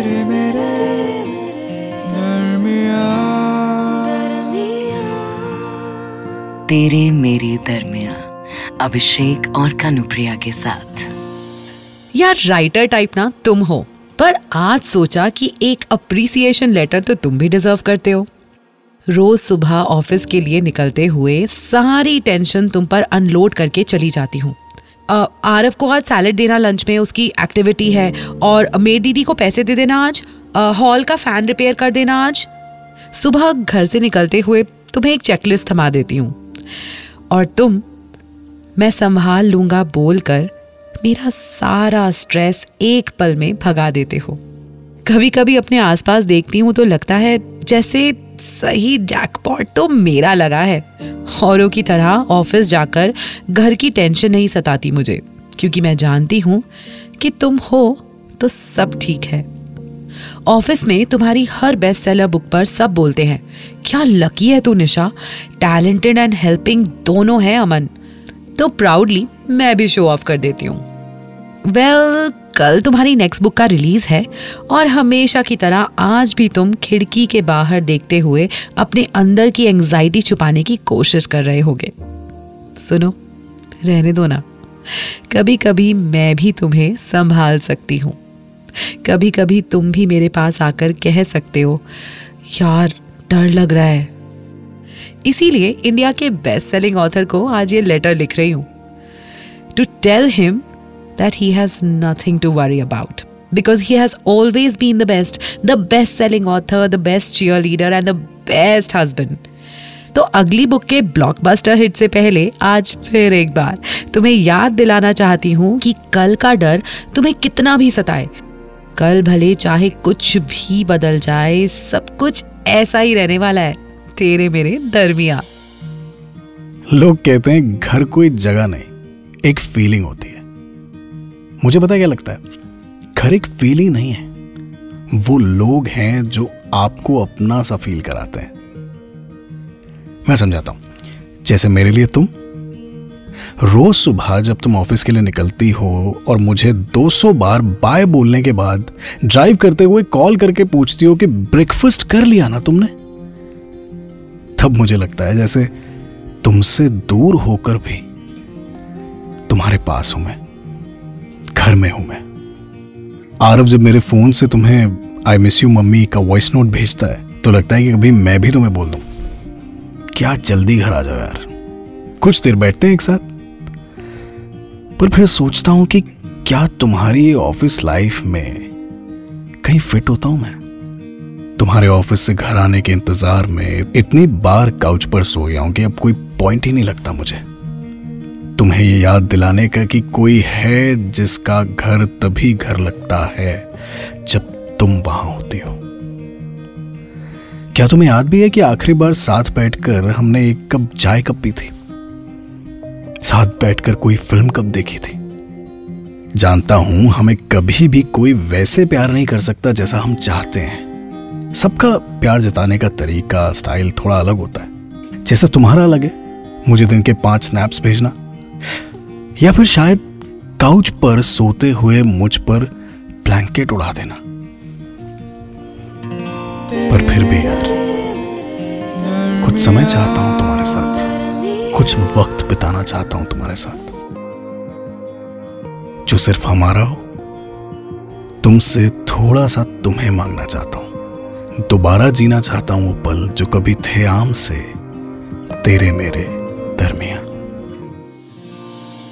तेरे मेरे दरमिया तेरे मेरे दरमिया अभिषेक और कनुप्रिया के साथ। यार राइटर टाइप ना तुम हो। पर आज सोचा कि एक अप्रिसिएशन लेटर तो तुम भी डिजर्व करते हो। रोज सुबह ऑफ़िस के लिए निकलते हुए सारी टेंशन तुम पर अनलोड करके चली जाती हूँ। आरव को आज सैलड देना लंच में उसकी एक्टिविटी है। और मेड दीदी को पैसे दे देना आज। हॉल का फ़ैन रिपेयर कर देना आज। सुबह घर से निकलते हुए तुम्हें एक चेकलिस्ट थमा देती हूँ। और तुम, मैं संभाल लूँगा बोलकर मेरा सारा स्ट्रेस एक पल में भगा देते हो। कभी कभी अपने आसपास देखती हूँ तो लगता है जैसे सही जैकपॉट तो मेरा लगा है। औरों की तरह ऑफ़िस जाकर घर की टेंशन नहीं सताती मुझे क्योंकि मैं जानती हूँ कि तुम हो तो सब ठीक है। ऑफ़िस में तुम्हारी हर बेस्ट सेलर बुक पर सब बोलते हैं क्या लकी है तू निशा? टैलेंटेड एंड हेल्पिंग दोनों है अमन। तो प्राउडली मैं भी शो ऑफ़ कर देती हूँ। वेल well, कल तुम्हारी नेक्स्ट बुक का रिलीज़ है और हमेशा की तरह आज भी तुम खिड़की के बाहर देखते हुए अपने अंदर की एंजाइटी छुपाने की कोशिश कर रहे होगे। सुनो, रहने दो ना। कभी कभी मैं भी तुम्हें संभाल सकती हूँ। कभी कभी तुम भी मेरे पास आकर कह सकते हो, यार, डर लग रहा है। इसीलिए इंडिया के बेस्ट सेलिंग ऑथर को आज ये लेटर लिख रही हूँ। To tell him he has nothing to worry about because he has always been the best the best selling author the best cheerleader and the best husband तो अगली book के blockbuster hit से पहले आज फिर एक बार तुम्हें याद दिलाना चाहती हूँ कि कल का डर तुम्हें कितना भी सताए। कल भले चाहे कुछ भी बदल जाए, सब कुछ ऐसा ही रहने वाला है तेरे मेरे दरमिया लोग कहते हैं घर कोई जगह नहीं, एक फीलिंग होती है। मुझे पता क्या लगता है? घर एक फीलिंग नहीं है। वो लोग हैं जो आपको अपना सा फील कराते हैं। मैं समझाता हूँ। जैसे मेरे लिए तुम। रोज सुबह जब तुम ऑफ़िस के लिए निकलती हो और मुझे 200 बार बाय बोलने के बाद ड्राइव करते हुए कॉल करके पूछती हो कि ब्रेकफास्ट कर लिया ना तुमने? तब मुझे लगता है जैसे तुमसे दूर होकर भी तुम्हारे पास हूँ मैं। घर में हूँ मैं। आरव जब मेरे फ़ोन से तुम्हें आई मिस यू मम्मी का वॉइस नोट भेजता है तो लगता है कि कभी मैं भी तुम्हें बोल दूँ। क्या जल्दी घर आ जाओ यार। कुछ देर बैठते हैं एक साथ। पर फिर सोचता हूँ कि क्या तुम्हारी ऑफ़िस लाइफ में कहीं फिट होता हूँ मैं? तुम्हारे ऑफ़िस से घर आने के इंतज़ार में इतनी बार काउच पर सो गया हूँ कि अब कोई पॉइंट ही नहीं लगता मुझे। तुम्हें ये याद दिलाने का कि कोई है जिसका घर तभी घर लगता है जब तुम वहाँ होती हो। क्या तुम्हें याद भी है कि आखिरी बार साथ बैठकर हमने एक कप चाय कप पी थी? साथ बैठकर कोई फ़िल्म कब देखी थी? जानता हूँ हमें कभी भी कोई वैसे प्यार नहीं कर सकता जैसा हम चाहते हैं। सबका प्यार जताने का तरीका, स्टाइल थोड़ा अलग होता है। जैसा तुम्हारा अलग है। मुझे दिन के पाँच स्नैप्स भेजना। या फिर शायद काउच पर सोते हुए मुझ पर ब्लैंकेट उड़ा देना। पर फिर भी यार, कुछ समय चाहता हूँ तुम्हारे साथ। कुछ वक्त बिताना चाहता हूँ तुम्हारे साथ। जो सिर्फ़ हमारा हो, तुमसे थोड़ा सा तुम्हें मांगना चाहता हूँ। दोबारा जीना चाहता हूँ वो पल जो कभी थे आम से, तेरे मेरे दरमिया